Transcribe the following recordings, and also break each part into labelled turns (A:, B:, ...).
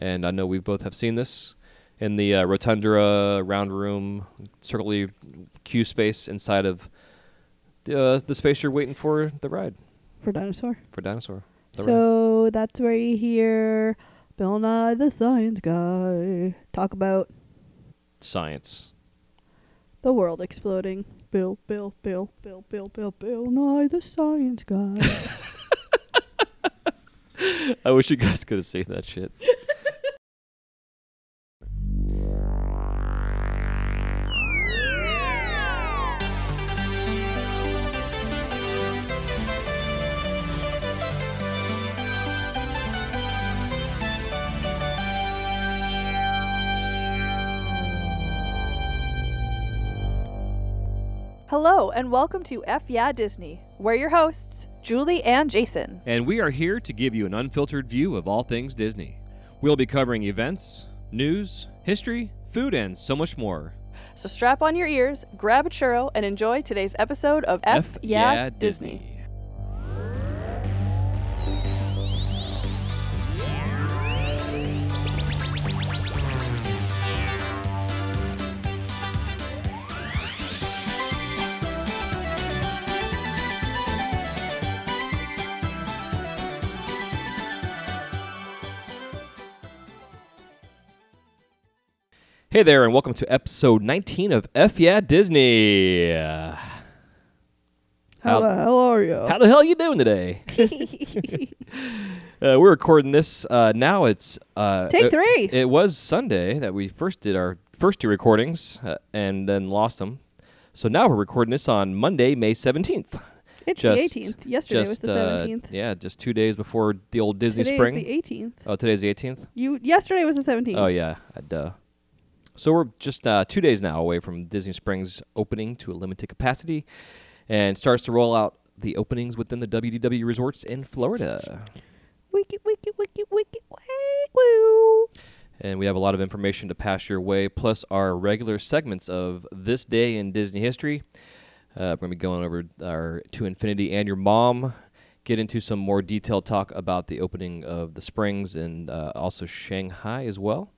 A: and I know we both have seen this in the uh, Rotunda round room, circular queue space inside of the, uh, the space you're waiting for the ride
B: For dinosaur.
A: for dinosaur. The ride.
B: So that's where you hear Bill Nye the Science Guy talk about
A: Science.
B: the world exploding. Bill, Bill, Bill, Bill, Bill, Bill, Bill Nye the Science Guy.
A: I wish you guys could have seen that shit.
C: Hello, and welcome to F Yeah Disney. We're your hosts, Julie and Jason.
A: And we are here to give you an unfiltered view of all things Disney. We'll be covering events, news, history, food, and so much more.
C: So strap on your ears, grab a churro, and enjoy today's episode of F, yeah, Disney.
A: Hey there, and welcome to episode 19 of F Yeah Disney. Uh,
B: How the hell are you?
A: How the hell you doing today? uh, we're recording this uh, now. It's uh,
B: Take
A: it-
B: three.
A: It was Sunday that we first did our first two recordings, uh, and then lost them. So now we're recording this on Monday, May seventeenth.
B: it's
A: just-
B: the 18th. Yesterday was
A: Just
B: the
A: uh,
B: 17th.
A: yeah, just two days before the old Disney
B: Today
A: Spring.
B: is the 18th.
A: oh, today's the eighteenth.
B: You yesterday was the 17th.
A: Oh yeah, uh, duh. So we're just uh, two days now away from Disney Springs opening to a limited capacity, and starts to roll out the openings within the WDW resorts in Florida.
B: Wiki wiki wiki wiki woo.
A: And we have a lot of information to pass your way, plus our regular segments of this day in Disney history. Uh, we're going to be going over our To Infinity and Your Mom, get into some more detailed talk about the opening of the Springs and uh, also Shanghai as well.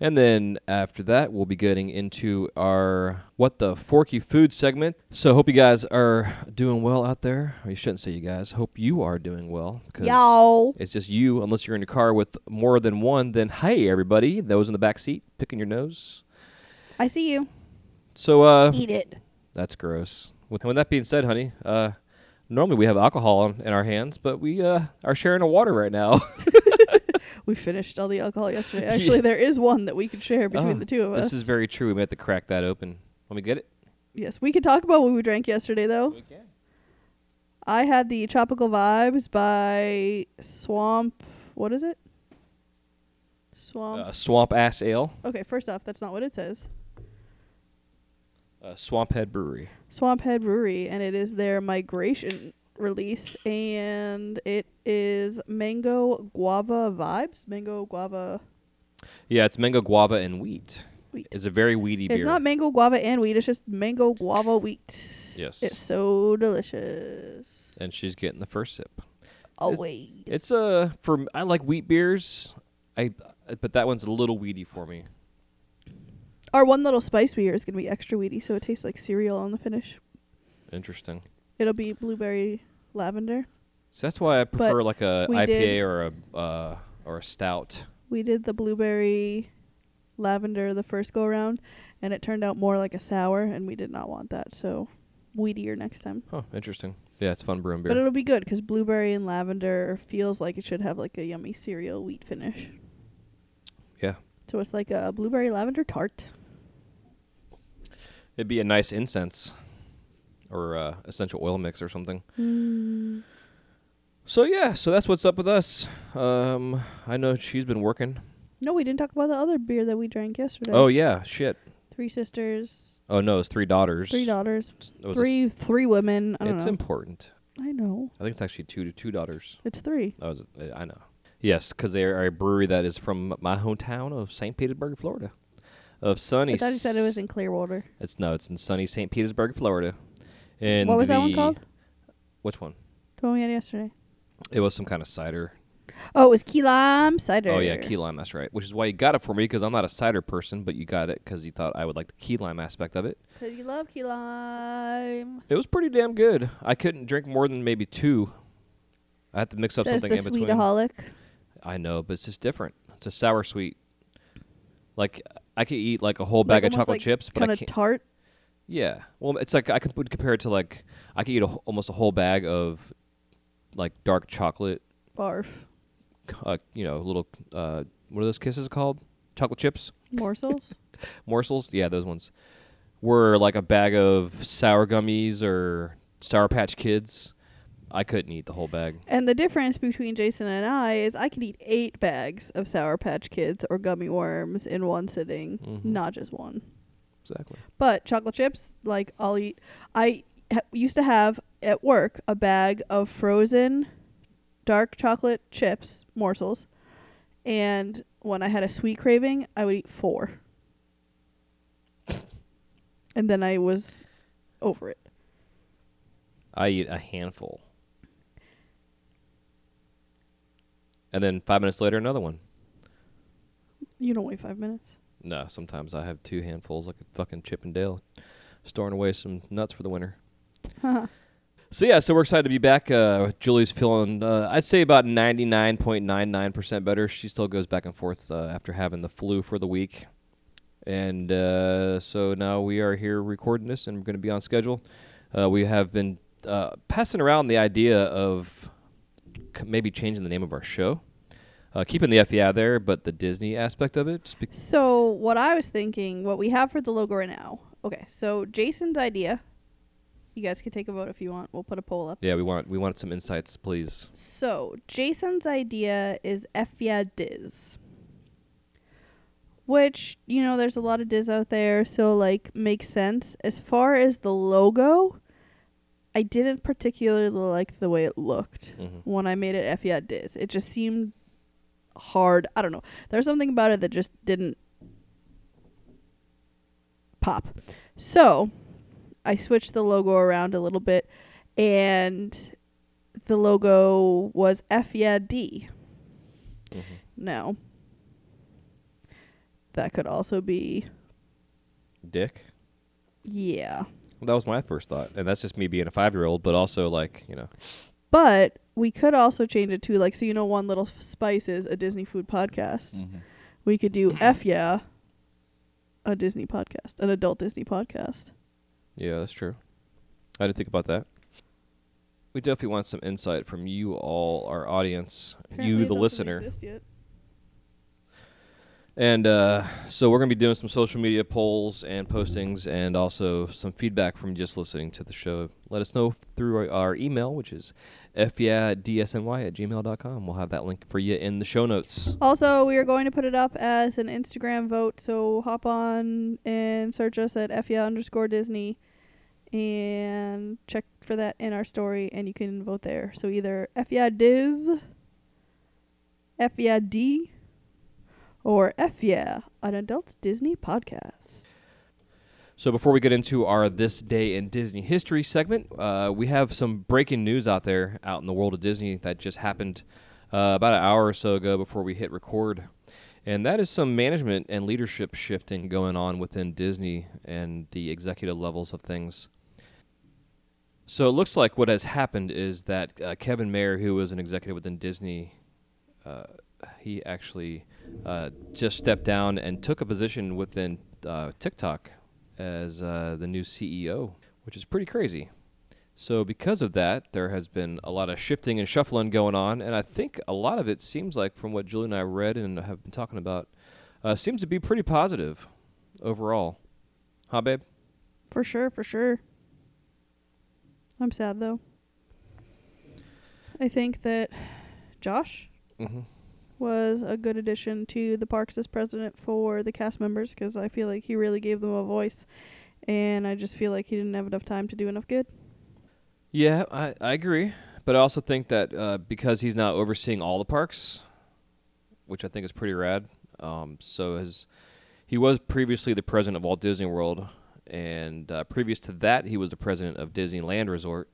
A: And then after that, we'll be getting into our What the Forky Food segment. So, hope you guys are doing well out there. Or you shouldn't say you guys. Hope you are doing well. 'cause
B: Y'all.
A: it's just you, unless you're in your car with more than one. Then, hey, everybody, those in the back seat picking your nose.
B: I see you.
A: So, uh,
B: Eat it.
A: that's gross. With, with that being said, honey, uh, normally we have alcohol in, in our hands, but we uh, are sharing a water right now.
B: We finished all the alcohol yesterday. Actually, there is one that we could share between
A: Oh,
B: the two of us.
A: this is very true. We may have to crack that open. Let me get it.
B: yes, we could talk about what we drank yesterday, though.
A: We can.
B: I had the Tropical Vibes by Swamp. What is it? Swamp.
A: Uh, Swamp Ass Ale,
B: okay, first off, that's not what it says.
A: uh, Swamp Head Brewery.
B: Swamp Head Brewery, and it is their migration release, and it is mango guava vibes. Mango guava
A: Yeah, it's mango guava and wheat.
B: wheat.
A: It's a very weedy
B: It's
A: beer.
B: It's not mango guava and wheat. It's just mango guava wheat.
A: yes.
B: It's so delicious.
A: and she's getting the first sip.
B: Always.
A: It's a for I like wheat beers. I but that one's a little weedy for me.
B: Our one little spice beer is gonna be extra weedy, so it tastes like cereal on the finish.
A: Interesting.
B: It'll be blueberry lavender.
A: So that's why I prefer
B: But
A: like a
B: we
A: IPA
B: did-
A: or a uh, or a stout.
B: We did the blueberry lavender the first go around, and it turned out more like a sour, and we did not want that. So weedier next time.
A: Oh, interesting. Yeah, it's fun brewing
B: But
A: beer.
B: it'll be good because blueberry and lavender feels like it should have like a yummy cereal wheat finish.
A: Yeah.
B: So it's like a blueberry lavender tart.
A: It'd be a nice incense or uh, essential oil mix or something.
B: Mm.
A: So yeah, so that's what's up with us. Um, I know she's been working.
B: No, we didn't talk about the other beer that we drank yesterday.
A: Oh yeah, shit.
B: Three sisters,
A: Oh no, it's three daughters.
B: three daughters,
A: a s-
B: three three women. I don't
A: it's
B: know.
A: important.
B: I know.
A: I think it's actually two two daughters.
B: It's three.
A: I was I know. Yes, because they are a brewery that is from my hometown of St. Petersburg, Florida. Of sunny.
B: I thought you said it was in Clearwater.
A: It's no, it's in sunny St. Petersburg, Florida. And
B: what was that one called?
A: Which one?
B: The one we had yesterday.
A: It was some kind of cider.
B: Oh, it was key lime cider.
A: Oh yeah, key lime. That's right. Which is why you got it for me because I'm not a cider person, but you got it because you thought I would like the key lime aspect of it.
B: Cause you love key lime.
A: It was pretty damn good. I couldn't drink more than maybe two. I had to mix up
B: Says
A: something
B: the
A: in between.
B: sweetaholic.
A: I know, but it's just different. It's a sour sweet. Like I could eat like a whole bag of chocolate chips, but
B: kind
A: I
B: of
A: can't.
B: tart.
A: Yeah, well, it's like I could would compare it to like I could eat a, almost a whole bag of like dark chocolate.
B: Barf.
A: Uh, you know, little uh, what are those kisses called? Chocolate chips.
B: Morsels.
A: morsels. Yeah, those ones were like a bag of sour gummies or Sour Patch Kids. I couldn't eat the whole bag.
B: and the difference between Jason and I is I could eat eight bags of Sour Patch Kids or gummy worms in one sitting,
A: Mhm.
B: not just one.
A: Exactly.
B: But chocolate chips, like I'll eat. I ha- used to have at work a bag of frozen dark chocolate chips morsels, and when I had a sweet craving, I would eat four, and then I was over it.
A: I eat a handful. And then five minutes later, another one.
B: You don't wait five minutes.
A: No, sometimes I have two handfuls like a fucking Chippendale, storing away some nuts for the winter. So yeah, so we're excited to be back. Uh, Julie's feeling, uh, I'd say about ninety nine point nine nine percent better. She still goes back and forth uh, after having the flu for the week, and uh, so now we are here recording this, and we're going to be on schedule. Uh, we have been uh, passing around the idea of c- maybe changing the name of our show, uh, keeping the FEI there, but the Disney aspect of it. Just be-
B: So what I was thinking, what we have for the logo right now. Okay, so Jason's idea. You guys can take a vote if you want. We'll put a poll up.
A: yeah, we want we want some insights, please.
B: So Jason's idea is yeah Diz. Which, you know, there's a lot of Diz out there, so like makes sense. As far as the logo, I didn't particularly like the way it looked
A: hmm
B: when I made it F yeah Diz. It just seemed hard. I don't know. There's something about it that just didn't pop. So I switched the logo around a little bit and the logo was F yeah D.
A: hmm
B: Now that could also be
A: Dick.
B: yeah.
A: Well, that was my first thought, and that's just me being a five-year-old, but also like you know,
B: But we could also change it to like so you know one little spice is a Disney food podcast. We could do F yeah a Disney podcast, an adult Disney podcast.
A: yeah, that's true. I didn't think about that. We definitely want some insight from you all, our audience, you, the listener. And uh, so we're going to be doing some social media polls and postings and also some feedback from just listening to the show. Let us know through our, our email, which is fyadsny at gmail.com. We'll have that link for you in the show notes.
B: Also, we are going to put it up as an Instagram vote, so hop on and search us at FYA underscore Disney and check for that in our story, and you can vote there. So either FYA Diz, FYA D, or FYA, an adult Disney podcast.
A: So before we get into our This Day in Disney History segment, uh, we have some breaking news out there out in the world of Disney that just happened uh, about an hour or so ago before we hit record. And that is some management and leadership shifting going on within Disney and the executive levels of things. So it looks like what has happened is that uh, Kevin Mayer, who was an executive within Disney, uh, he actually uh, just stepped down and took a position within uh, TikTok as uh, the new CEO, which is pretty crazy. So because of that, there has been a lot of shifting and shuffling going on, and I think a lot of it seems like, from what Julie and I read and have been talking about, uh, seems to be pretty positive overall. Huh, babe?
B: For sure, for sure. I'm sad though. I think that Josh
A: Mm-hmm.
B: Was a good addition to the parks as president for the cast members because I feel like he really gave them a voice, and I just feel like he didn't have enough time to do enough good.
A: Yeah, I, I agree. But I also think that uh, because he's now overseeing all the parks, which I think is pretty rad. Um, so his, he was previously the president of Walt Disney World, and uh, previous to that, he was the president of Disneyland Resort,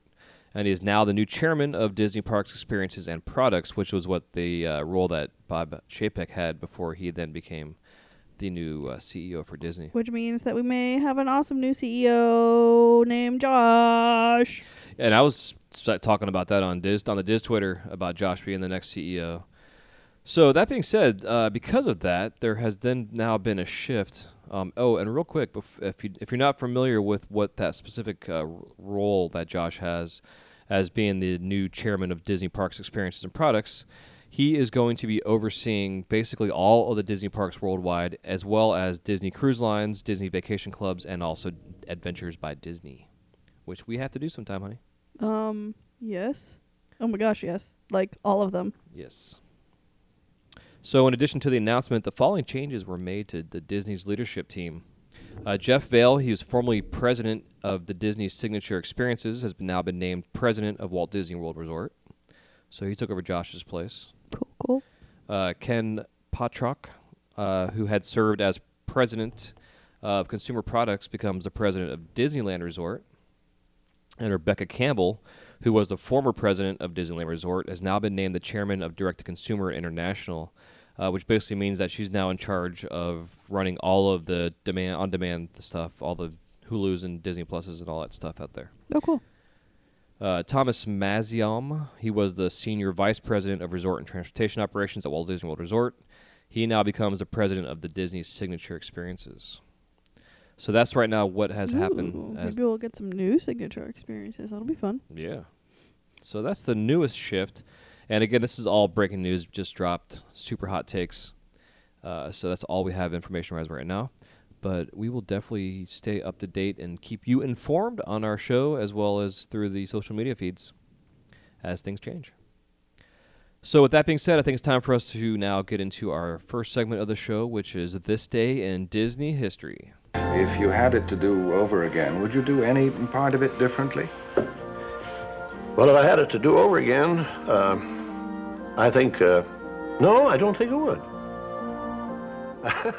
A: and he is now the new chairman of Disney Parks Experiences and Products, which was what the uh, role that Bob Chapek had before he then became the new uh, CEO for Disney.
B: Which means that we may have an awesome new CEO named Josh.
A: And I was talking about that on Diz on the Diz Twitter about Josh being the next CEO. So that being said, uh, because of that, there has then now been a shift. Um, oh, and real quick, if you if you're not familiar with what that specific uh, role that Josh has as being the new chairman of Disney Parks Experiences and Products, he is going to be overseeing basically all of the Disney parks worldwide, as well as Disney Cruise Lines, Disney Vacation Clubs, and also Adventures by Disney, which we have to do sometime, honey.
B: Um, yes. Oh my gosh, yes. Like all of them.
A: Yes. So, in addition to the announcement, the following changes were made to the Disney's leadership team. Uh, Jeff Vahle, he was formerly president of the Disney Signature Experiences, has been now been named president of Walt Disney World Resort. So he took over Josh's place.
B: Cool, cool.
A: Uh, Ken Potrock, uh, who had served as president of Consumer Products, becomes the president of Disneyland Resort. And Rebecca Campbell, who was the former president of Disneyland Resort, has now been named the chairman of Direct to Consumer International, uh, which basically means that she's now in charge of running all of the demand on demand stuff, all the Hulu's and Disney Pluses and all that stuff out there.
B: Oh, cool.
A: Uh, Thomas Mazloum, he was the senior vice president of resort and transportation operations at Walt Disney World Resort. He now becomes the president of the Disney Signature Experiences. So that's right now what has
B: Ooh,
A: happened.
B: Maybe we'll get some new signature experiences. That'll be fun.
A: yeah. So that's the newest shift. And again, this is all breaking news, just dropped, super hot takes. Uh, so that's all we have information wise right now. But we will definitely stay up to date and keep you informed on our show as well as through the social media feeds as things change. So, with that being said, I think it's time for us to now get into our first segment of the show, which is This Day in Disney History.
D: If you had it to do over again, would you do any part of it differently?
E: Well, if I had it to do over again, uh, I think, uh, no, I don't think it would.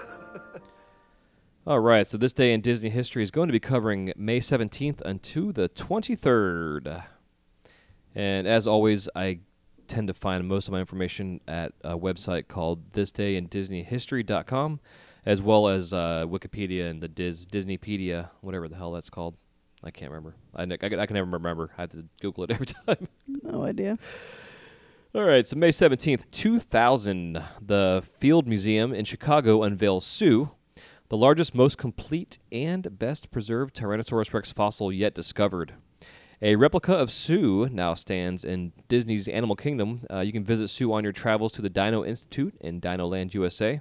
A: All right, so this day in Disney history is going to be covering May 17th until the 23rd. And as always, I tend to find most of my information at a website called thisdayindisneyhistory.com, as well as uh, Wikipedia and the Dis Disneypedia, whatever the hell that's called. I can't remember. I, I, can- I can never remember. I have to Google it every time.
B: No idea.
A: All right, so May 17th, 2000, the Field Museum in Chicago unveils Sue, the largest, most complete, and best preserved Tyrannosaurus rex fossil yet discovered. A replica of Sue now stands in Disney's Animal Kingdom. Uh, you can visit Sue on your travels to the Dino Institute in Dino Land, USA.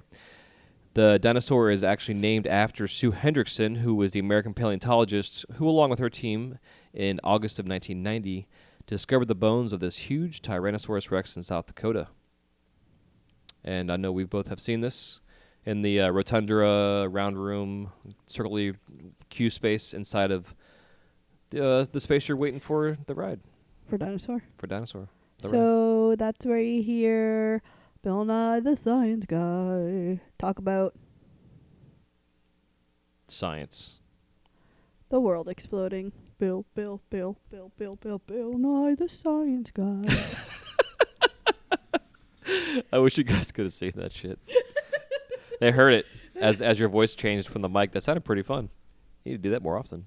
A: The dinosaur is actually named after Sue Hendrickson, who was the American paleontologist who, along with her team, in August of 1990, discovered the bones of this huge Tyrannosaurus rex in South Dakota. And I know we both have seen this in the uh, rotunda round room circular queue space inside of the, uh, the space you're waiting for the ride
B: For dinosaur.
A: for dinosaur. The ride.
B: So that's where you hear Bill Nye the Science Guy talk about
A: Science.
B: the world exploding. Bill, Bill, Bill, Bill, Bill, Bill, Bill Nye the Science Guy.
A: I wish you guys could have seen that shit. they heard it as as your voice changed from the mic. That sounded pretty fun. You need to do that more often.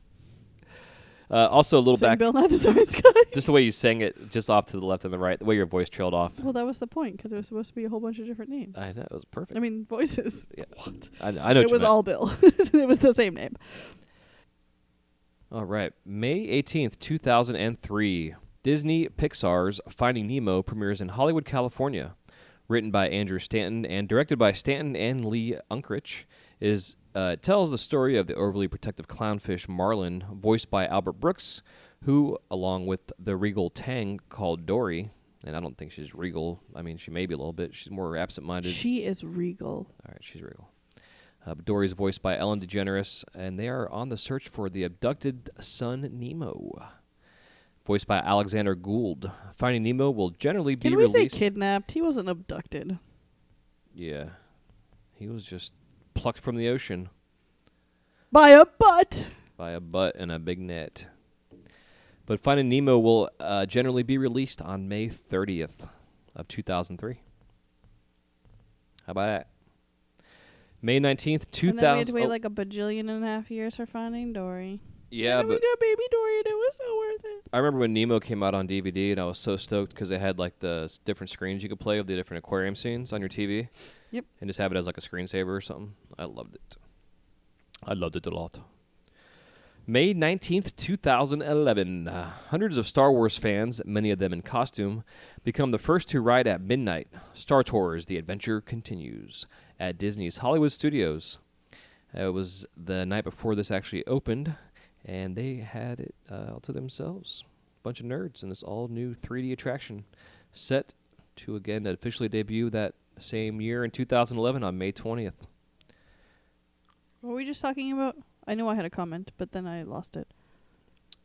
A: Uh, also, a little back,
B: Bill Nye the Science Guy.
A: just the way you sang it, just off to the left and the right, the way your voice trailed off.
B: well, that was the point because it was supposed to be a whole bunch of different names.
A: I know it was perfect.
B: I mean, voices.
A: Yeah.
B: What?
A: I, I know
B: it was
A: meant.
B: all Bill. it was the same name.
A: All right, May eighteenth, two thousand and three. Disney Pixar's Finding Nemo premieres in Hollywood, California. Written by Andrew Stanton and directed by Stanton and Lee Unkrich, is uh, it tells the story of the overly protective clownfish Marlin, voiced by Albert Brooks, who, along with the regal Tang called Dory, and I don't think she's regal. I mean, she may be a little bit. She's more absent-minded.
B: She is regal.
A: All right, she's regal. Uh, but Dory's voiced by Ellen DeGeneres, and they are on the search for the abducted son Nemo. Voiced by Alexander Gould. Finding Nemo will generally be
B: Can we
A: released.
B: say kidnapped? He wasn't abducted.
A: Yeah, he was just plucked from the ocean
B: By a butt.
A: by a butt and a big net. But Finding Nemo will uh, generally be released on May 30th of 2003. How about that? May 19th, 2000.
B: And then we had to wait
A: oh,
B: like a bajillion and a half years for Finding Dory.
A: Yeah, but
B: we got Baby Dory, and it was so worth it.
A: I remember when Nemo came out on DVD, and I was so stoked because they had like the s- different screens you could play of the different aquarium scenes on your TV.
B: Yep.
A: And just have it as like a screensaver or something. I loved it. I loved it a lot. May 19th, 2011. Uh, hundreds of Star Wars fans, many of them in costume, become the first to ride at midnight. Star Tours The Adventure Continues at Disney's Hollywood Studios. Uh, It was the night before this actually opened, and they had it uh, all to themselves. Bunch of nerds in this all new 3D attraction, set to again officially debut that same year in 2011 on May 20th.
B: What were we just talking about? I knew I had a comment, but then I lost it.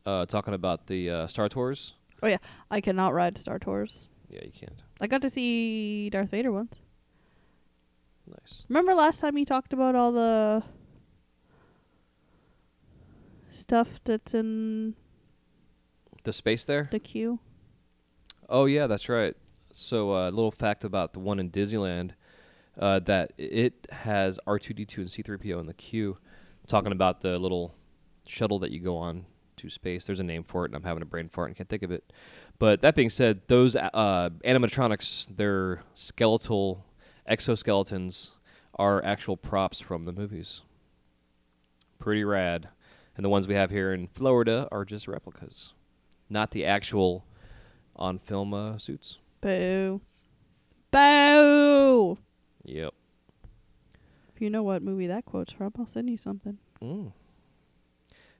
A: Uh, talking about the uh, Star Tours.
B: Oh yeah, I cannot ride Star Tours.
A: Yeah, you can't.
B: I got to see Darth Vader once.
A: Nice.
B: Remember last time you talked about all the stuff that's in
A: The space there?
B: the queue?
A: Oh yeah, that's right. So a uh, little fact about the one in Disneyland uh, that it has R2D2 and C3PO in the queue. Talking about the little shuttle that you go on to space. There's a name for it, and I'm having a brain fart and can't think of it. But that being said, those uh, animatronics, their skeletal exoskeletons, are actual props from the movies. Pretty rad. And the ones we have here in Florida are just replicas, not the actual on film uh, suits.
B: Boo. Boo!
A: Yep.
B: If you know what movie that quote's from, I'll send you something.
A: Mm.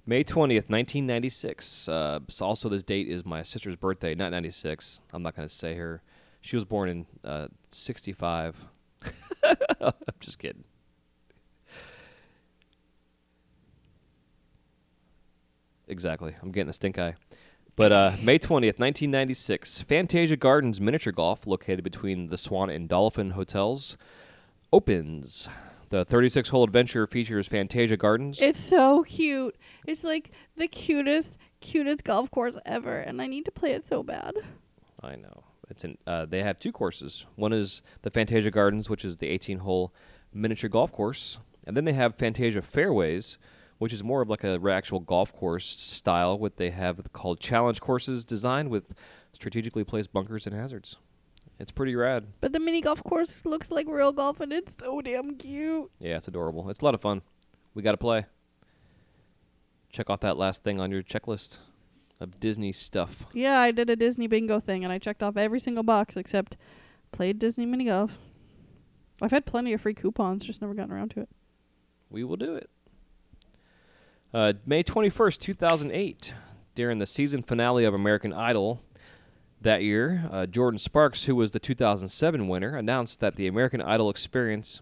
A: May 20th, 1996. Uh, so also, this date is my sister's birthday, not 96. I'm not going to say her. She was born in uh, 65. I'm just kidding. Exactly. I'm getting a stink eye. But uh, May 20th, 1996, Fantasia Gardens Miniature Golf, located between the Swan and Dolphin hotels, opens. The 36 hole adventure features Fantasia Gardens.
B: It's so cute. It's like the cutest, cutest golf course ever, and I need to play it so bad.
A: I know. It's in. Uh, they have two courses. One is the Fantasia Gardens, which is the 18-hole miniature golf course, and then they have Fantasia Fairways, which is more of like a actual golf course style. What they have called challenge courses, designed with strategically placed bunkers and hazards. It's pretty rad.
B: But the mini golf course looks like real golf, and it's so damn cute.
A: Yeah, it's adorable. It's a lot of fun. We got to play. Check off that last thing on your checklist of Disney stuff.
B: Yeah, I did a Disney bingo thing, and I checked off every single box except played Disney mini golf. I've had plenty of free coupons, just never gotten around to it.
A: we will do it. Uh, May 21st, 2008, during the season finale of American Idol that year, uh, Jordin Sparks, who was the 2007 winner, announced that the American Idol experience,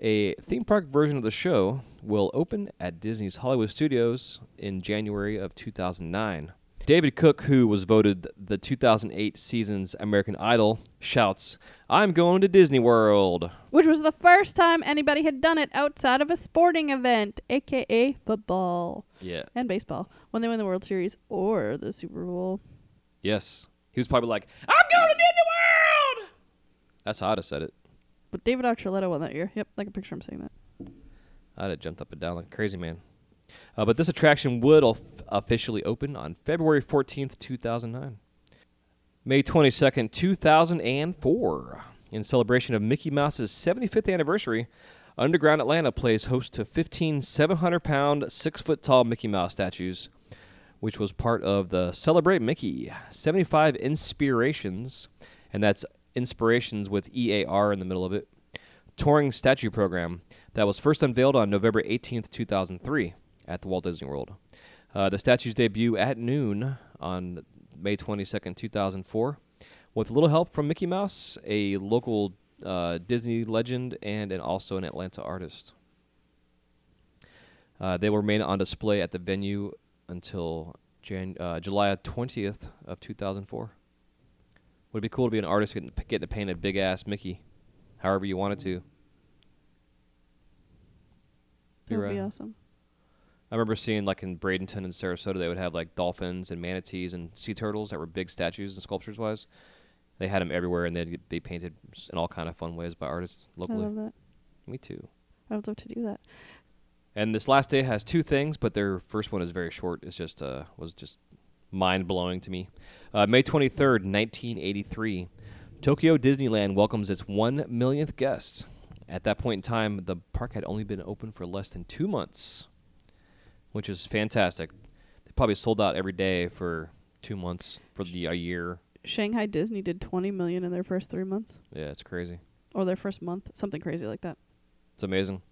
A: a theme park version of the show, will open at Disney's Hollywood Studios in January of 2009. David Cook, who was voted the 2008 season's American Idol, shouts, I'm going to Disney World.
B: Which was the first time anybody had done it outside of a sporting event, aka football
A: Yeah.
B: and baseball, when they win the World Series or the Super Bowl.
A: Yes. He was probably like, I'm going to Disney World! That's how I'd have said it.
B: But David Archuleta won that year. Yep, I can picture him saying that.
A: I'd have jumped up and down like a crazy man. Uh, but this attraction would of- officially open on February 14th, 2009. May 22nd, 2004. In celebration of Mickey Mouse's 75th anniversary, Underground Atlanta plays host to 15 700 pound, 6 foot tall Mickey Mouse statues, which was part of the Celebrate Mickey 75 Inspirations, and that's inspirations with EAR in the middle of it, touring statue program that was first unveiled on November 18th, 2003, at the Walt Disney World. Uh, the statues debut at noon on May 22nd, 2004, with a little help from Mickey Mouse, a local uh, Disney legend, and an, also an Atlanta artist. Uh, they will remain on display at the venue until Jan- uh, July 20th of 2004. Would it be cool to be an artist getting, getting to paint a big ass Mickey, however you wanted to?
B: That would
A: be
B: awesome.
A: I remember seeing like in Bradenton and Sarasota, they would have like dolphins and manatees and sea turtles that were big statues and sculptures wise. They had them everywhere, and they'd be painted in all kind of fun ways by artists locally.
B: I love that.
A: Me too.
B: I would love to do that.
A: And this last day has two things, but their first one is very short. It's just uh, was just mind blowing to me. Uh, May twenty third, nineteen eighty three, Tokyo Disneyland welcomes its one millionth guest. At that point in time, the park had only been open for less than two months, which is fantastic. They probably sold out every day for two months for the a year.
B: Shanghai Disney did 20 million in their first three months,
A: Yeah, it's crazy.
B: or their first month, something crazy like that.
A: It's amazing.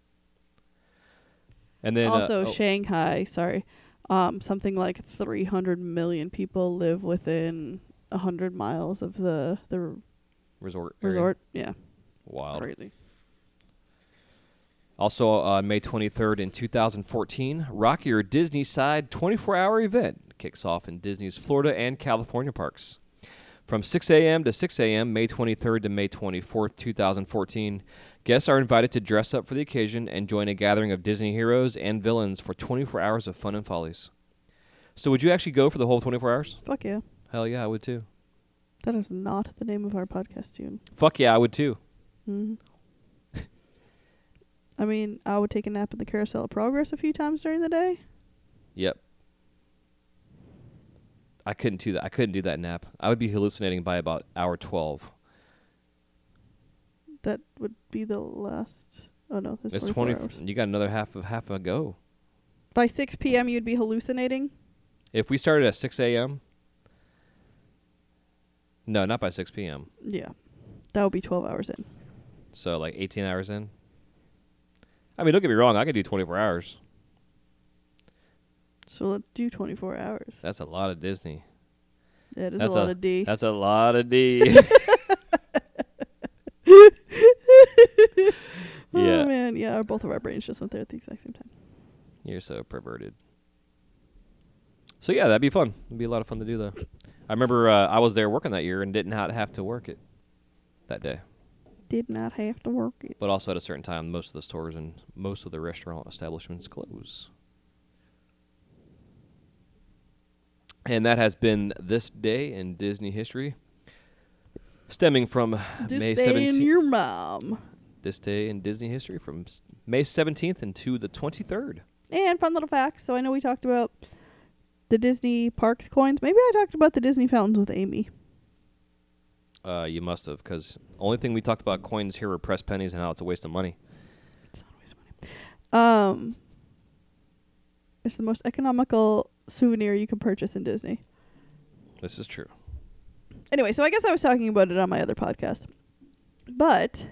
A: And then uh,
B: also,
A: oh,
B: Shanghai, sorry, um, something like 300 million people live within 100 miles of the the r-
A: resort area.
B: resort. Yeah,
A: wild.
B: crazy.
A: Also, uh, May 23rd in 2014, Rock Your Disney Side 24 hour event kicks off in Disney's Florida and California parks. From 6 a.m. to 6 a.m., May 23rd to May 24th, 2014, guests are invited to dress up for the occasion and join a gathering of Disney heroes and villains for 24 hours of fun and follies. So, would you actually go for the whole 24 hours?
B: Fuck yeah.
A: Hell yeah, I would too.
B: That is not the name of our podcast tune.
A: Fuck yeah, I would too.
B: hmm I mean, I would take a nap in the Carousel of Progress a few times during the day.
A: Yep. I couldn't do that. I couldn't do that nap. I would be hallucinating by about hour 12.
B: That would be the last. Oh no,
A: It's 20
B: hours.
A: you got another half of half a go.
B: By 6 p.m., you'd be hallucinating.
A: If we started at 6 a.m. No, not by 6 p.m.
B: Yeah, that would be 12 hours in.
A: So like 18 hours in. I mean, don't get me wrong. I could do 24 hours.
B: So let's do 24 hours.
A: That's a lot of Disney.
B: It is
A: That's
B: a lot
A: a-
B: of D.
A: That's a lot of D.
B: Oh
A: yeah,
B: man, yeah, our- both of our brains just went there at the exact same time.
A: you're so perverted. So yeah, that'd be fun. It'd be a lot of fun to do though. I remember uh, I was there working that year and did not have to work it that day.
B: Did not have to work it.
A: But also at a certain time, most of the stores and most of the restaurant establishments close. And that has been this day in Disney history, stemming from
B: This
A: May
B: day
A: 17th.
B: your mom.
A: this day in Disney history from May 17th into the 23rd.
B: And fun little facts. So I know we talked about the Disney parks coins. Maybe I talked about the Disney fountains with Amy.
A: Uh, you must have, because only thing we talked about coins here were pressed pennies and how it's a waste of money. It's not a waste of money.
B: Um, it's the most economical souvenir you can purchase in Disney.
A: This is true.
B: Anyway, so I guess I was talking about it on my other podcast. But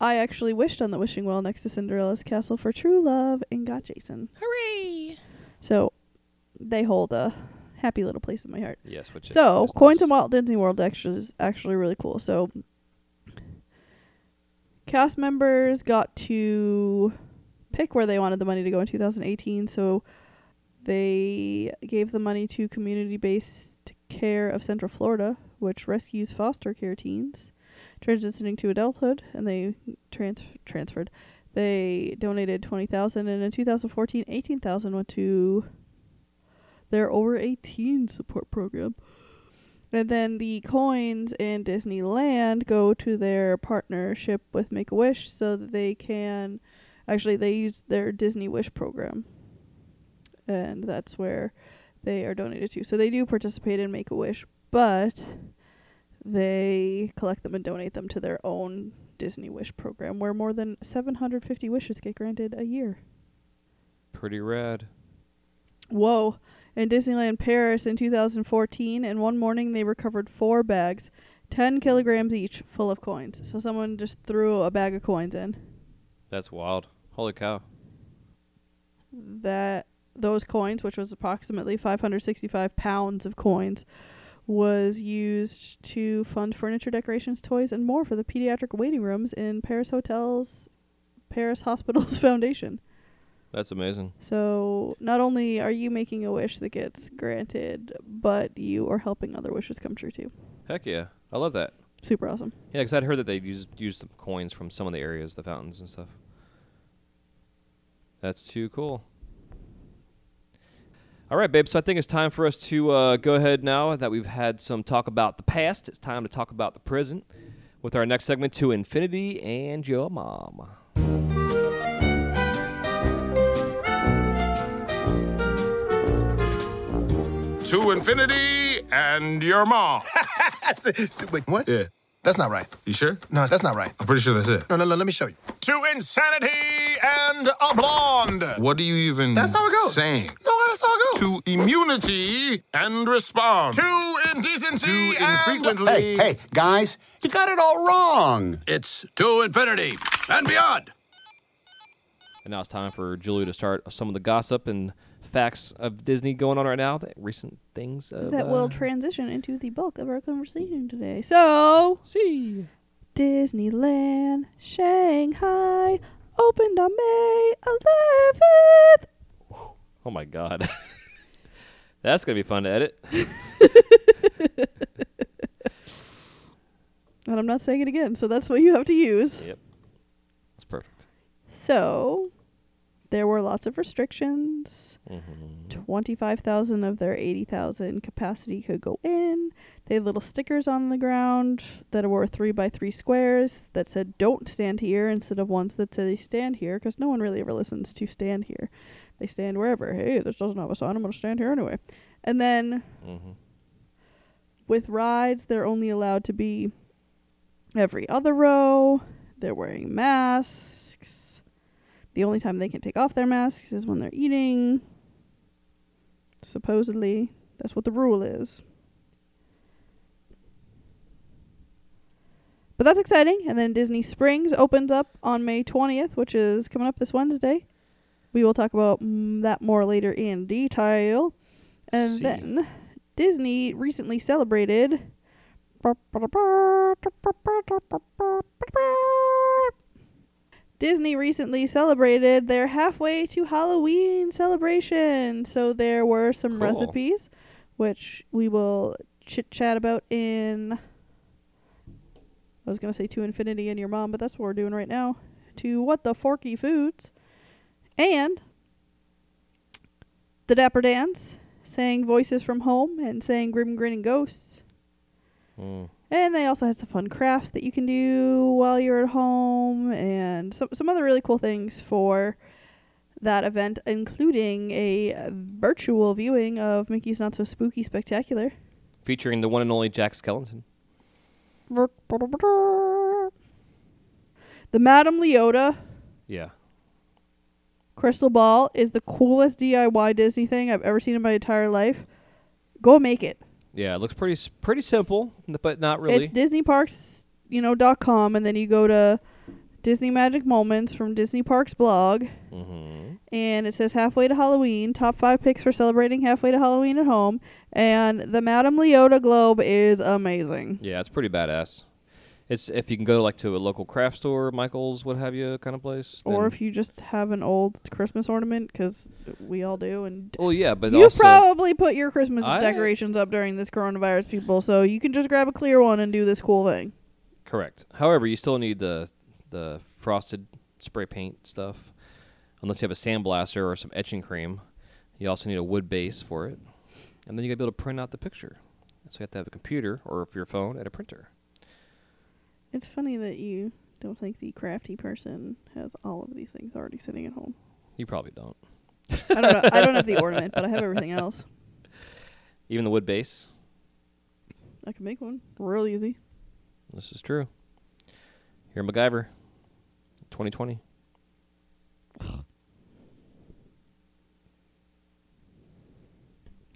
B: I actually wished on the wishing well next to Cinderella's castle for true love and got Jason.
C: Hooray!
B: So they hold a happy little place in my heart.
A: Yes, which
B: So coins
A: nice.
B: in Walt Disney World actually is actually really cool. So cast members got to pick where they wanted the money to go in 2018. So they gave the money to community-based care of Central Florida, which rescues foster care teens transitioning to adulthood, and they trans- transferred. They donated twenty thousand, and in 2014, 18,000 went to their over 18 support program. And then the coins in Disneyland go to their partnership with Make a Wish so that they can actually they use their Disney Wish program. And that's where they are donated to. So they do participate in Make a Wish, but they collect them and donate them to their own Disney Wish program where more than 750 wishes get granted a year.
A: Pretty rad.
B: Whoa. In Disneyland Paris in 2014, in one morning they recovered four bags, 10 kilograms each, full of coins. So someone just threw a bag of coins in.
A: That's wild. Holy cow.
B: That those coins, which was approximately 565 pounds of coins, was used to fund furniture, decorations, toys, and more for the pediatric waiting rooms in Paris hotels, Paris Hospitals Foundation.
A: That's amazing.
B: So not only are you making a wish that gets granted, but you are helping other wishes come true too.
A: Heck yeah. I love that.
B: Super awesome.
A: Yeah, because I'd heard that they used used the coins from some of the areas, the fountains and stuff. That's too cool. All right, babe. So I think it's time for us to uh, go ahead now that we've had some talk about the past. It's time to talk about the present with our next segment to infinity and your mom.
F: To infinity and your mom.
G: Wait, what?
F: Yeah.
G: That's not right.
F: You sure?
G: No, that's not right.
F: I'm pretty sure that's it.
G: No, no, no, let me show you. To insanity and a blonde.
F: What are you even
G: That's how it goes.
F: saying?
G: No, that's how it goes.
F: To immunity and respond.
G: To indecency
F: To
G: and...
F: infrequently.
H: Hey, hey, guys, you got it all wrong.
I: It's to infinity and beyond.
A: And now it's time for Julie to start some of the gossip and facts of Disney going on right now. The recent things of,
B: that
A: uh,
B: will transition into the bulk of our conversation today. So,
A: see.
B: Disneyland Shanghai opened on May 11th.
A: Oh my god. That's gonna be fun to edit.
B: And I'm not saying it again, so that's what you have to use.
A: Yep. That's perfect.
B: So, there were lots of restrictions.
A: Mm-hmm.
B: 25,000 of their 80,000 capacity could go in. They had little stickers on the ground that were three by three squares that said don't stand here instead of ones that say stand here because no one really ever listens to stand here. They stand wherever. Hey, this doesn't have a sign. I'm going to stand here anyway. And then
A: Mm-hmm.
B: with rides, they're only allowed to be every other row. They're wearing masks. The only time they can take off their masks is when they're eating. Supposedly, that's what the rule is. But that's exciting. And then Disney Springs opens up on May 20th, which is coming up this Wednesday. We will talk about mm, that more later in detail. And
A: See.
B: then Disney recently celebrated Disney recently celebrated their halfway to Halloween celebration. So there were some
A: Cool.
B: recipes which we will chit chat about in I was going to say to infinity and your mom, but that's what we're doing right now. To what the forky foods. And the Dapper Dans sang Voices from Home and sang Grim Grinning Ghosts.
A: Mm.
B: And they also had some fun crafts that you can do while you're at home and some some other really cool things for that event, including a virtual viewing of Mickey's Not So Spooky Spectacular.
A: Featuring the one and only Jack Skellington.
B: The Madame Leota
A: Yeah.
B: crystal ball is the coolest DIY Disney thing I've ever seen in my entire life. Go make it.
A: Yeah, it looks pretty pretty simple, but not really.
B: It's Disney Parks, you know, dot com, and then you go to Disney Magic Moments from Disney Parks blog,
A: mm-hmm.
B: and it says halfway to Halloween. Top five picks for celebrating halfway to Halloween at home, and the Madame Leota globe is amazing.
A: Yeah, it's pretty badass. It's if you can go like to a local craft store, Michael's, what have you, kind of place.
B: Or if you just have an old Christmas ornament, because we all do, and
A: well, yeah, but
B: you probably put your Christmas
A: I-
B: decorations up during this coronavirus, people. So you can just grab a clear one and do this cool thing.
A: correct. However, you still need the the frosted spray paint stuff, unless you have a sandblaster or some etching cream. You also need a wood base for it, and then you gotta be able to print out the picture. So you have to have a computer or if your phone and a printer.
B: It's funny that you don't think the crafty person has all of these things already sitting at home.
A: You probably don't.
B: I don't know. I don't have the ornament, but I have everything else.
A: Even the wood base.
B: I can make one real easy.
A: This is true. Here, MacGyver, 2020.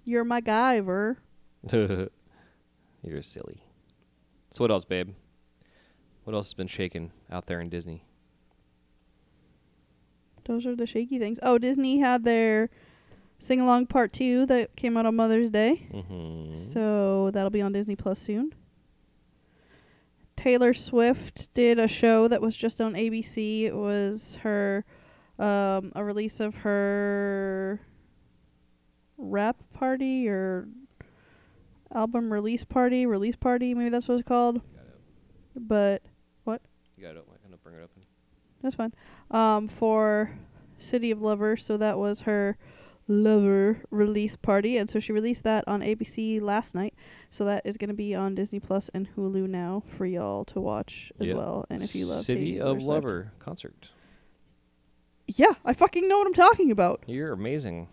B: You're my Guyver.
A: You're silly. So what else, babe? What else has been shaking out there in Disney?
B: Those are the shaky things. Oh, Disney had their sing along part two that came out on Mother's Day.
A: Mm-hmm.
B: So that'll be on Disney Plus soon. Taylor Swift did a show that was just on ABC. It was her um, a release of her rap party or album release party, release party, maybe that's what it's called. But
A: You got it. I'm gonna bring it up.
B: that's fine. Um, for City of Lover. So that was her Lover release party, and so she released that on ABC last night. So that is going to be on Disney Plus and Hulu now for y'all to watch as
A: Yep.
B: well. And if you love
A: City
B: Taylor
A: of
B: Swift.
A: Lover concert.
B: yeah, I fucking know what I'm talking about.
A: You're amazing.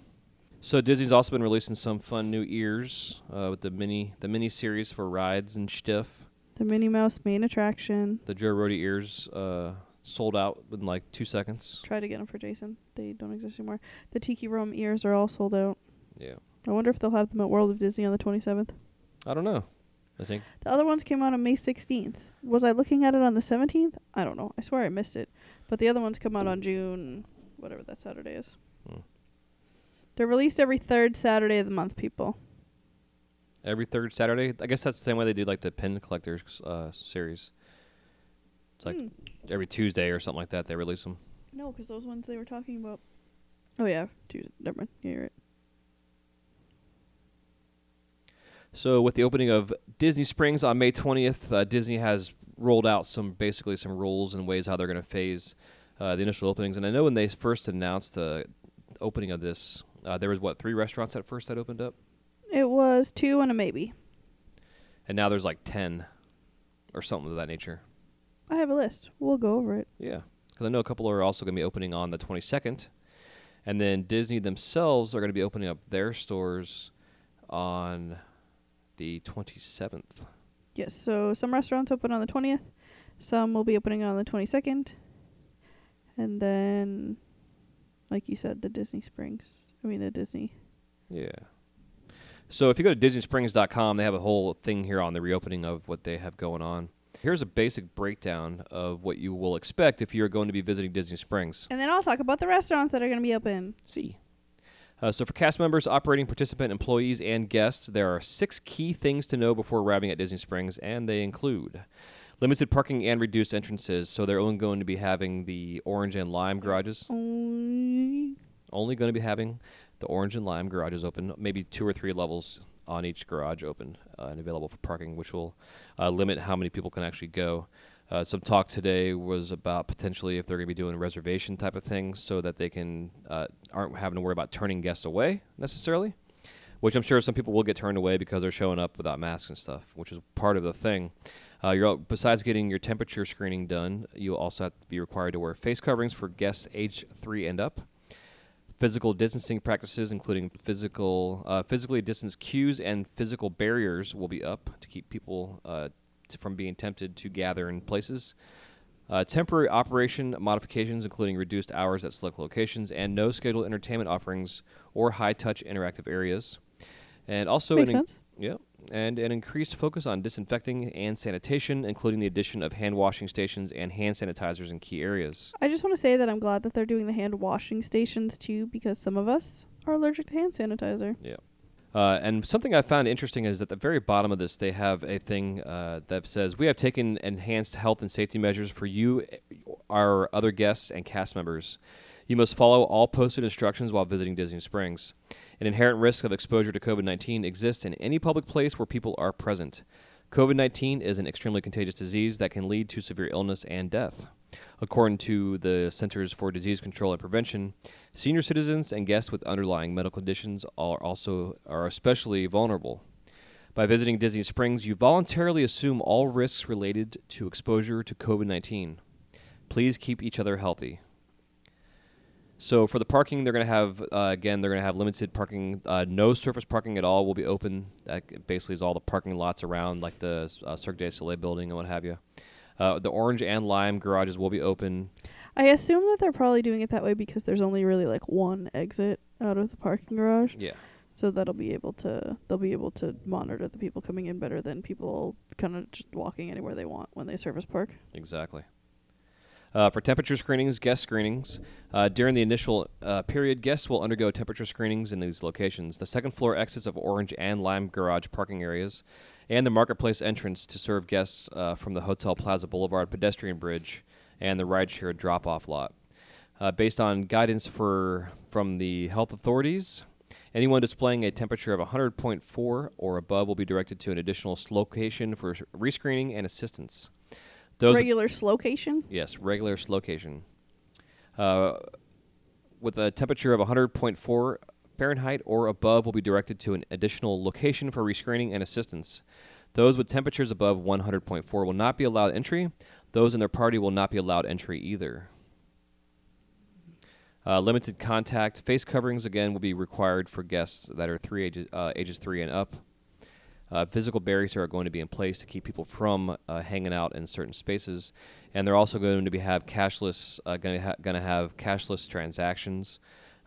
A: So Disney's also been releasing some fun new ears uh, with the mini the mini series for rides and stuff.
B: The Minnie Mouse main attraction.
A: The Joe Rody ears uh, sold out in like two seconds.
B: Try to get them for Jason. They don't exist anymore. The Tiki Room ears are all sold out.
A: Yeah,
B: I wonder if they'll have them at World of Disney on the 27th.
A: I don't know. I think
B: The other ones came out on May 16th. Was I looking at it on the 17th? I don't know. I swear I missed it. But the other ones come out on June, whatever that Saturday is.
A: Hmm.
B: They're released every third Saturday of the month, people.
A: Every third Saturday. I guess that's the same way they do like the pin collectors uh, series. It's like
B: Hmm.
A: every Tuesday or something like that. They release them.
B: No, because those ones they were talking about. Oh, yeah. Tuesday. Never mind. Yeah, you're right.
A: So with the opening of Disney Springs on May 20th, uh, Disney has rolled out some basically some rules and ways how they're going to phase uh, the initial openings. And I know when they first announced the opening of this, uh, there was what three restaurants at first that opened up,
B: was two and a maybe.
A: and now there's like ten or something of that nature.
B: I have a list. We'll go over it.
A: Yeah, because I know a couple are also going to be opening on the 22nd, and then Disney themselves are going to be opening up their stores on the 27th.
B: Yes, so some restaurants open on the 20th, some will be opening on the 22nd, and then, like you said, the Disney Springs. I mean, the Disney.
A: Yeah. So if you go to DisneySprings.com, they have a whole thing here on the reopening of what they have going on. Here's a basic breakdown of what you will expect if you're going to be visiting Disney Springs.
B: And then I'll talk about the restaurants that are going to be open.
A: See. Uh, so for cast members, operating participant, employees, and guests, there are six key things to know before arriving at Disney Springs, and they include limited parking and reduced entrances. So they're only going to be having the orange and lime garages.
B: Only
A: Only going to be having the orange and lime garages open, maybe two or three levels on each garage open uh, and available for parking, which will uh, limit how many people can actually go. Uh, some talk today was about potentially if they're going to be doing reservation type of things so that they can uh, aren't having to worry about turning guests away necessarily, which I'm sure some people will get turned away because they're showing up without masks and stuff, which is part of the thing. Uh, you're besides getting your temperature screening done, you also have to be required to wear face coverings for guests age three and up physical distancing practices, including physical, uh, physically distanced queues and physical barriers, will be up to keep people uh, t- from being tempted to gather in places. Uh, temporary operation modifications, including reduced hours at select locations and no scheduled entertainment offerings or high-touch interactive areas, and also
B: Makes sense.
A: Yep, and an increased focus on disinfecting and sanitation, including the addition of hand washing stations and hand sanitizers in key areas.
B: I just want to say that I'm glad that they're doing the hand washing stations too, because some of us are allergic to hand sanitizer.
A: Yeah. Uh, and something I found interesting is at the very bottom of this, they have a thing uh, that says, We have taken enhanced health and safety measures for you, our other guests, and cast members. You must follow all posted instructions while visiting Disney Springs. An inherent risk of exposure to COVID 19 exists in any public place where people are present. COVID 19 is an extremely contagious disease that can lead to severe illness and death. According to the Centers for Disease Control and Prevention, senior citizens and guests with underlying medical conditions are also are especially vulnerable. By visiting Disney Springs, you voluntarily assume all risks related to exposure to COVID-19. Please keep each other healthy. So for the parking, they're going to have uh, again they're going to have limited parking. Uh, no surface parking at all will be open. That basically is all the parking lots around, like the uh, Cirque du Soleil building and what have you. Uh, the orange and lime garages will be open.
B: I assume that they're probably doing it that way because there's only really like one exit out of the parking garage.
A: Yeah.
B: So that'll be able to they'll be able to monitor the people coming in better than people kind of just walking anywhere they want when they service park.
A: Exactly. Uh, for temperature screenings, guest screenings, uh, during the initial uh, period, guests will undergo temperature screenings in these locations. The second floor exits of Orange and Lime Garage parking areas, and the marketplace entrance to serve guests uh, from the Hotel Plaza Boulevard pedestrian bridge and the rideshare drop-off lot. Uh, based on guidance for from the health authorities, anyone displaying a temperature of 100.4 or above will be directed to an additional location for rescreening and assistance. Those
B: Regular slocation.
A: Yes, regular location. Uh, with a temperature of 100.4 Fahrenheit or above will be directed to an additional location for rescreening and assistance. Those with temperatures above 100.4 will not be allowed entry. Those in their party will not be allowed entry either. Uh, limited contact face coverings again will be required for guests that are three ages, uh, ages three and up. Uh, physical barriers are going to be in place to keep people from uh, hanging out in certain spaces, and they're also going to be have cashless, uh, going to ha- going to have cashless transactions,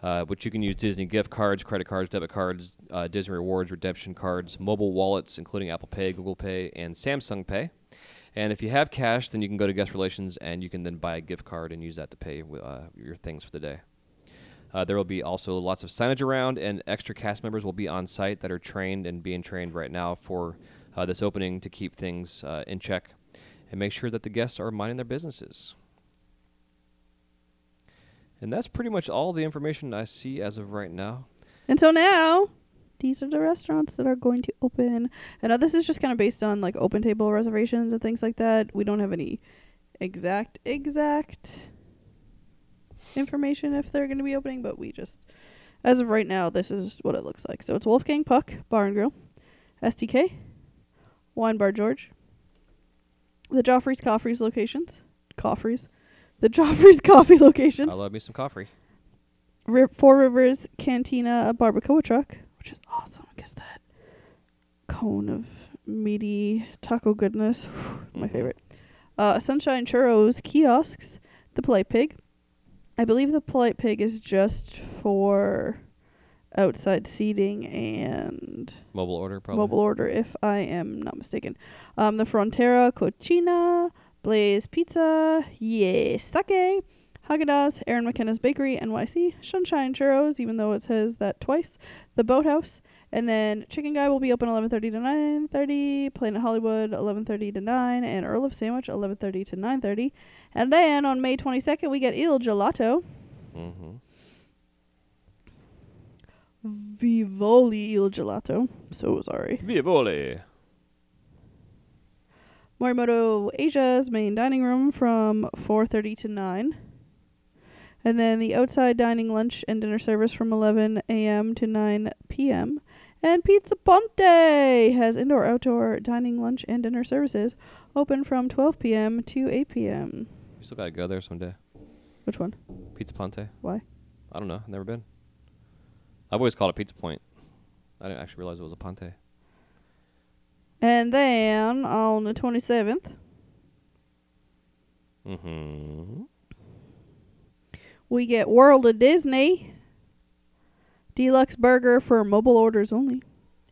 A: uh, which you can use Disney gift cards, credit cards, debit cards, uh, Disney rewards, redemption cards, mobile wallets, including Apple Pay, Google Pay, and Samsung Pay. And if you have cash, then you can go to guest relations and you can then buy a gift card and use that to pay uh, your things for the day. Uh, there will be also lots of signage around, and extra cast members will be on site that are trained and being trained right now for uh, this opening to keep things uh, in check and make sure that the guests are minding their businesses. And that's pretty much all the information I see as of right now.
B: So now, these are the restaurants that are going to open. And now this is just kind of based on like open table reservations and things like that. We don't have any exact, exact information if they're going to be opening, but we just, as of right now, this is what it looks like. So it's Wolfgang Puck Bar and Grill, STK, Wine Bar George, the Joffrey's Coffee's locations, Coffee's, the Joffrey's Coffee locations.
A: I love me some coffee.
B: Ri- Four Rivers Cantina a Barbacoa Truck, which is awesome because that cone of meaty taco goodness, my
A: Mhm.
B: favorite. Uh, Sunshine Churros kiosks, the Polite Pig. I believe the Polite Pig is just for outside seating and
A: Mobile order, probably.
B: mobile order, if I am not mistaken. Um, the Frontera Cucina, Blaze Pizza, YeSake, Haagen-Dazs, Erin McKenna's Bakery, NYC, Sunshine Churros, even though it says that twice, The Boathouse, and then Chicken Guy will be open 11:30 to 9:30, Planet Hollywood 11:30 to 9, and Earl of Sandwich 11:30 to 9:30. And then on May 22nd we get Il Gelato,
A: Mm-hmm.
B: Vivoli Il Gelato. So sorry.
A: Vivoli.
B: Morimoto Asia's main dining room from 4:30 to 9. And then the outside dining lunch and dinner service from 11 a.m. to 9 p.m. And Pizza Ponte has indoor outdoor dining lunch and dinner services open from 12 p.m. to 8 p.m.
A: You still got to go there someday.
B: Which one?
A: Pizza Ponte.
B: Why?
A: I don't know. I've never been. I've always called it Pizza Point. I didn't actually realize it was a Ponte.
B: And then on the 27th,
A: Mm-hmm.
B: we get World of Disney D-Luxe Burger for mobile orders only,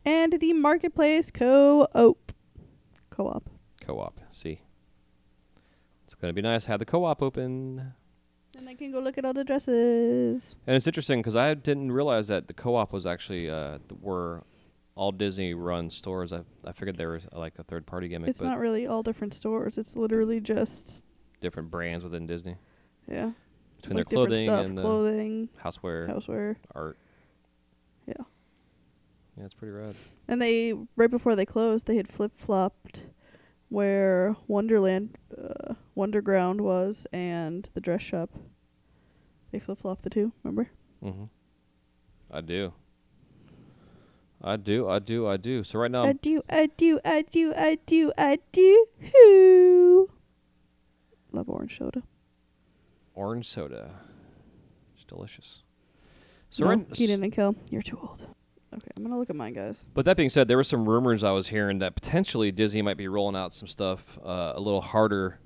B: and the Marketplace Co-op. Co-op.
A: Co-op. See. It's gonna be nice. to Have the co-op open.
B: And I can go look at all the dresses.
A: And it's interesting because I didn't realize that the co-op was actually uh, th- were all Disney-run stores. I I figured there was uh, like a third-party gimmick,
B: It's
A: but
B: not really all different stores. It's literally just
A: different brands within Disney
B: yeah,
A: between
B: like
A: their
B: different
A: clothing
B: stuff,
A: and the
B: clothing,
A: houseware,
B: houseware.
A: art.
B: Yeah.
A: Yeah, it's pretty rad.
B: And they right before they closed, they had flip flopped where Wonderland, uh, Wonderground was, and the dress shop. They flip flopped the two. Remember?
A: Mm-hmm. I do. I do. I do. I do. So right now,
B: I do, I do, I do, I do, I do. Who? Love orange soda.
A: orange soda. It's delicious. So
B: no, Kenan and Kel, you're too old. Okay, I'm gonna look at mine, guys.
A: But that being said, there were some rumors I was hearing that potentially Disney might be rolling out some stuff uh, a little harder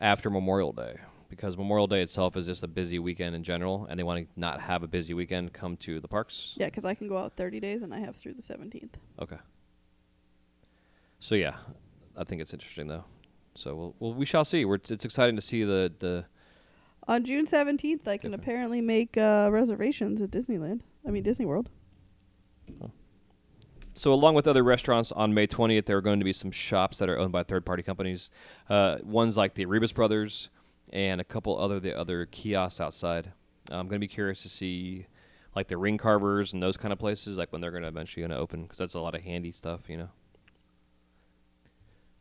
A: after Memorial Day because Memorial Day itself is just a busy weekend in general, and they want to not have a busy weekend come to the parks.
B: Yeah, because I can go out 30 days and I have through the 17th.
A: Okay. So yeah, I think it's interesting though. So we'll, well we shall see. We're, it's, it's exciting to see the the
B: On June 17th, I can
A: Different.
B: apparently make uh, reservations at Disneyland. I mean Disney World.
A: So, along with other restaurants, on May 20th, there are going to be some shops that are owned by third-party companies. Uh, ones like the Rebus Brothers and a couple other the other kiosks outside. I'm going to be curious to see, like the Ring Carvers and those kind of places, like when they're going to eventually going to open, because that's a lot of handy stuff, you know.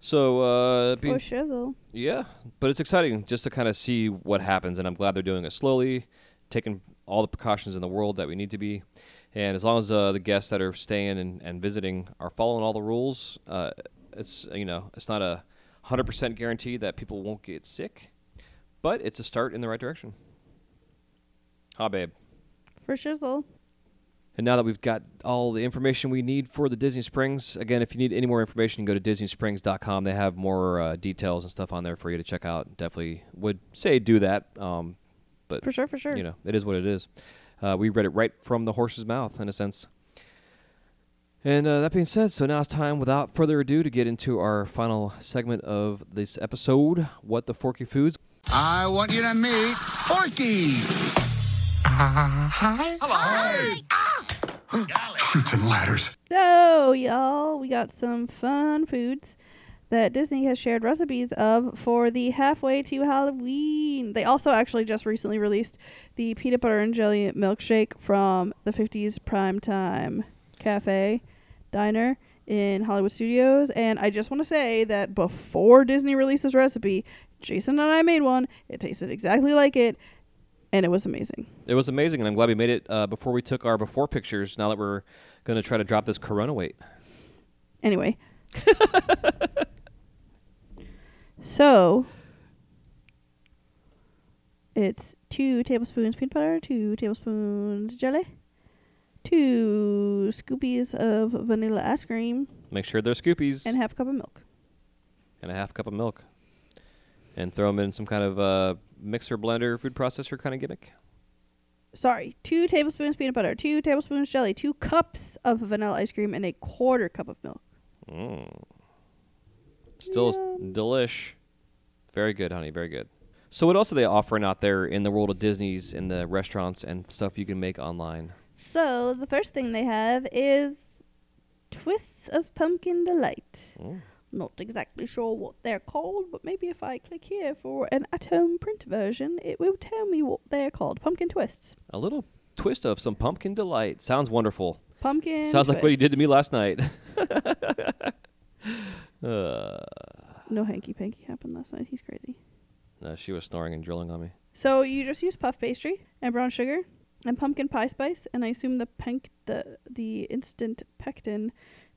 A: So, uh, being-
B: Oh, shizzle.
A: yeah, but it's exciting just to kind of see what happens, and I'm glad they're doing it slowly, taking all the precautions in the world that we need to be. And as long as uh, the guests that are staying and, and visiting are following all the rules, uh, it's you know it's not a hundred percent guarantee that people won't get sick, but it's a start in the right direction. Huh, babe.
B: For shizzle.
A: And now that we've got all the information we need for the Disney Springs, again, if you need any more information, go to DisneySprings.com. They have more uh, details and stuff on there for you to check out. Definitely would say do that. Um, but
B: For sure, for sure.
A: You know, it is what it is. Uh, we read it right from the horse's mouth, in a sense. And uh, that being said, so now it's time, without further ado, to get into our final segment of this episode What the Forky Foods.
H: I want you to meet Forky. hi. Hello. Shoots and ladders.
B: So, y'all, we got some fun foods that Disney has shared recipes of for the halfway to Halloween. They also actually just recently released the peanut butter and jelly milkshake from the 50s Primetime Cafe Diner in Hollywood Studios. And I just want to say that before Disney released this recipe, Jason and I made one. It tasted exactly like it, and it was amazing.
A: It was amazing, and I'm glad we made it uh, before we took our before pictures. Now that we're going to try to drop this Corona weight.
B: Anyway. so it's two tablespoons peanut butter, two tablespoons jelly, two scoopies of vanilla ice cream,
A: Make sure they're scoopies
B: and half a cup of milk.
A: and a half cup of milk, and throw them in some kind of uh, mixer, blender, food processor kind of gimmick.
B: Sorry, two tablespoons peanut butter, two tablespoons jelly, two cups of vanilla ice cream, and a quarter cup of milk.
A: Mm. Still s- delish. Very good, honey. Very good. So, what else are they offering out there in the world of Disney's in the restaurants and stuff you can make online?
B: So the first thing they have is twists of pumpkin delight.
A: Mm.
B: Not exactly sure what they're called, but maybe if I click here for an at-home print version, it will tell me what they're called. Pumpkin twists.
A: A little twist of some pumpkin delight. Sounds wonderful.
B: Pumpkin.
A: Sounds like what you did to me last night. uh,
B: No hanky panky happened last night. He's crazy.
A: no, she was snoring and drilling on me.
B: So you just use puff pastry and brown sugar and pumpkin pie spice, and I assume the the the instant pectin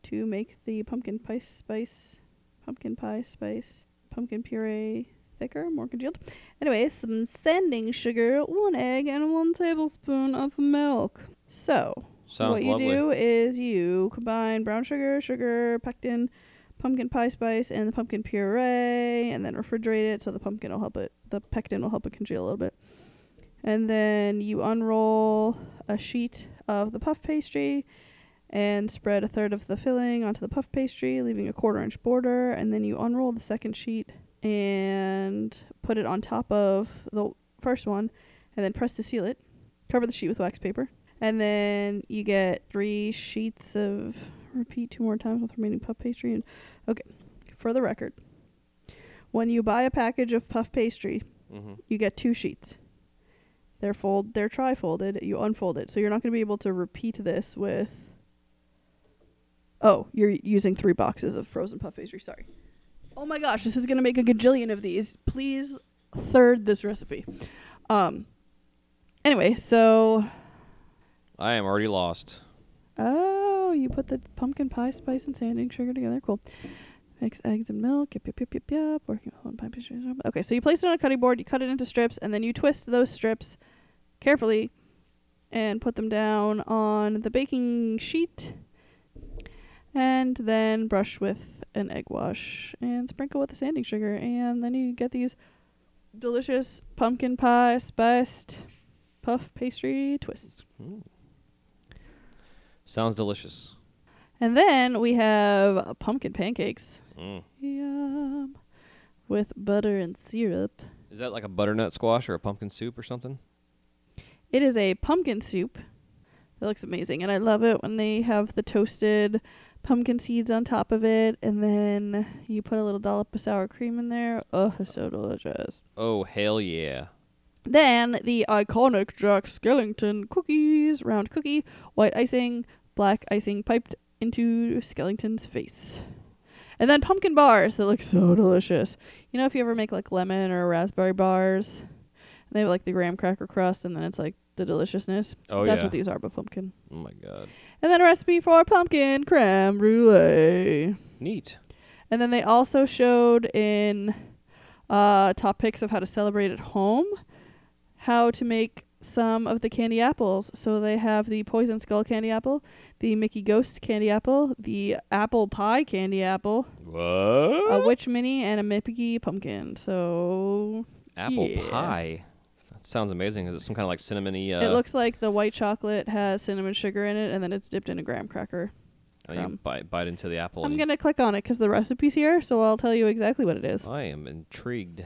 B: to make the pumpkin pie spice, pumpkin pie spice, pumpkin puree thicker, more congealed. Anyway, some sanding sugar, one egg, and one tablespoon of milk. So
A: Sounds
B: what you
A: lovely.
B: do is you combine brown sugar, sugar, pectin, pumpkin pie spice, and the pumpkin puree, and then refrigerate it so the pumpkin will help it, the pectin will help it congeal a little bit. And then you unroll a sheet of the puff pastry and spread a third of the filling onto the puff pastry, leaving a quarter inch border. And then you unroll the second sheet and put it on top of the first one, and then press to seal it. Cover the sheet with wax paper. And then you get three sheets of repeat two more times with remaining puff pastry. And okay, for the record, when you buy a package of puff pastry,
A: Mhm.
B: you get two sheets. They're fold, they're tri-folded. You unfold it, so you're not going to be able to repeat this with. Oh, you're using three boxes of frozen puff pastry. Sorry. Oh my gosh, this is going to make a gajillion of these. Please third this recipe. Um. Anyway, so
A: I am already lost.
B: Oh, you put the pumpkin pie spice and sanding sugar together. Cool. Mix eggs and milk. Yep, yep, yep, yep, yep. Working with one pie pastry. Okay, so you place it on a cutting board. You cut it into strips, and then you twist those strips carefully and put them down on the baking sheet. And then brush with an egg wash and sprinkle with the sanding sugar. And then you get these delicious pumpkin pie spiced puff pastry twists.
A: Mm. Sounds delicious.
B: And then we have pumpkin pancakes.
A: Mm.
B: Yum. With butter and syrup.
A: Is that like a butternut squash or a pumpkin soup or something?
B: It is a pumpkin soup. It looks amazing. And I love it when they have the toasted pumpkin seeds on top of it. And then you put a little dollop of sour cream in there. Oh, it's so delicious.
A: Oh, hell yeah.
B: Then the iconic Jack Skellington cookies. Round cookie, white icing, black icing piped into Skellington's face. And then pumpkin bars that look so delicious. You know, if you ever make like lemon or raspberry bars, and they have like the graham cracker crust, and then it's like the deliciousness.
A: Oh,
B: That's
A: yeah.
B: what these are, but pumpkin.
A: Oh my god.
B: And then a recipe for pumpkin creme brulee.
A: Neat.
B: And then they also showed in uh, top picks of how to celebrate at home, how to make some of the candy apples. So they have the poison skull candy apple, the Mickey Ghost candy apple, the apple pie candy apple,
A: What?
B: a witch mini, and a Mickey pumpkin. So
A: Apple
B: yeah.
A: pie. That sounds amazing. Is it some kind of like cinnamony? Uh,
B: it looks like the white chocolate has cinnamon sugar in it, and then it's dipped in a graham cracker.
A: and you
B: crumb.
A: bite, bite into the apple.
B: I'm gonna click on it because the recipe's here, so I'll tell you exactly what it is.
A: I am intrigued.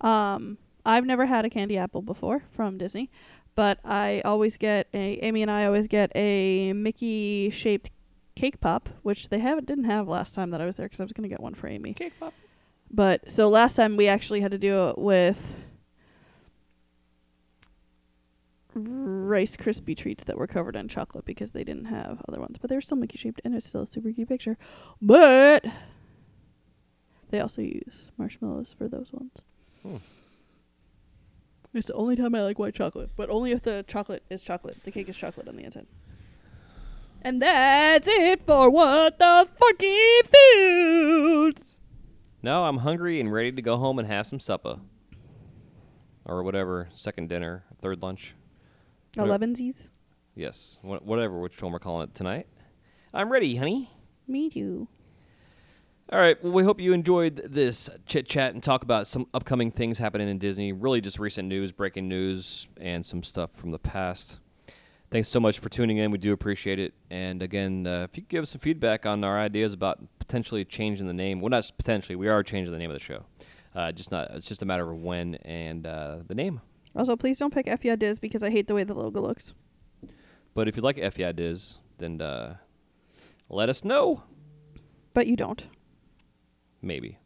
B: Um, I've never had a candy apple before from Disney, but I always get a. Amy and I always get a Mickey shaped cake pop, which they haven't didn't have last time that I was there because I was gonna get one for Amy.
A: Cake pop.
B: But so last time we actually had to do it with Rice Krispie treats that were covered in chocolate because they didn't have other ones, but they were still Mickey shaped and it's still a super cute picture. But they also use marshmallows for those ones.
A: Hmm.
B: It's the only time I like white chocolate, but only if the chocolate is chocolate. The cake is chocolate on the inside. And that's it for what the funky foods.
A: No, I'm hungry and ready to go home and have some supper. Or whatever, second dinner, third lunch.
B: Elevensies.
A: Yes, wha- whatever, which one we're calling it tonight. I'm ready, honey.
B: Me too.
A: All right. Well, we hope you enjoyed this chit chat and talk about some upcoming things happening in Disney. Really, just recent news, breaking news, and some stuff from the past. Thanks so much for tuning in. We do appreciate it. And again, uh, if you could give us some feedback on our ideas about potentially changing the name, well, not potentially, we are changing the name of the show. Uh, just not. It's just a matter of when and uh, the name.
B: Also, please don't pick F yeah Diz because I hate the way the logo looks.
A: But if you like FEI Diz, then uh, let us know.
B: But you don't.
A: Maybe.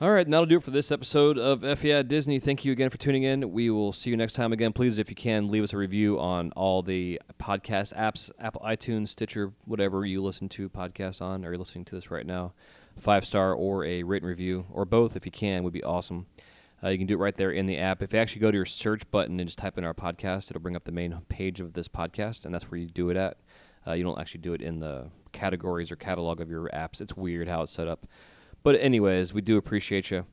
A: All right, and that'll do it for this episode of F Yeah Disney. Thank you again for tuning in. We will see you next time again. Please, if you can, leave us a review on all the podcast apps Apple, iTunes, Stitcher, whatever you listen to podcasts on, or you're listening to this right now. Five star or a written review, or both if you can, would be awesome. Uh, you can do it right there in the app. If you actually go to your search button and just type in our podcast, it'll bring up the main page of this podcast, and that's where you do it at. Uh, you don't actually do it in the categories or catalog of your apps. It's weird how it's set up. But anyways, we do appreciate you.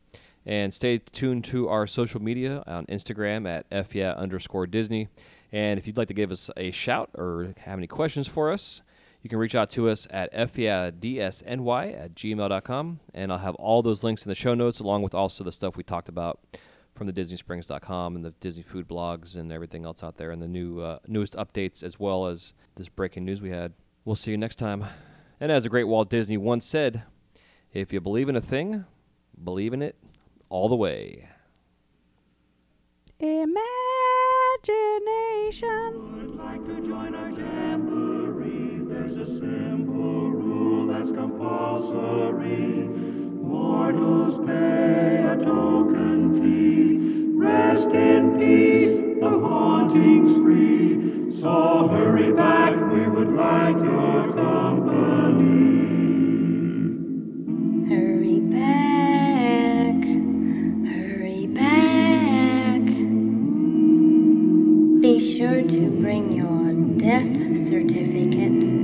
A: And stay tuned to our social media on Instagram at FYA underscore Disney. And if you'd like to give us a shout or have any questions for us, you can reach out to us at FYADSNY at gmail.com. And I'll have all those links in the show notes, along with also the stuff we talked about from the DisneySprings.com and the Disney food blogs and everything else out there, and the new uh, newest updates, as well as this breaking news we had. We'll see you next time. And as the great Walt Disney once said, if you believe in a thing, believe in it all the way.
B: Imagination.
J: There's a simple rule that's compulsory. Mortals pay a token fee. Rest in peace, the haunting's free. So hurry back, we would like your company.
K: Hurry back, hurry back. Be sure to bring your death certificate.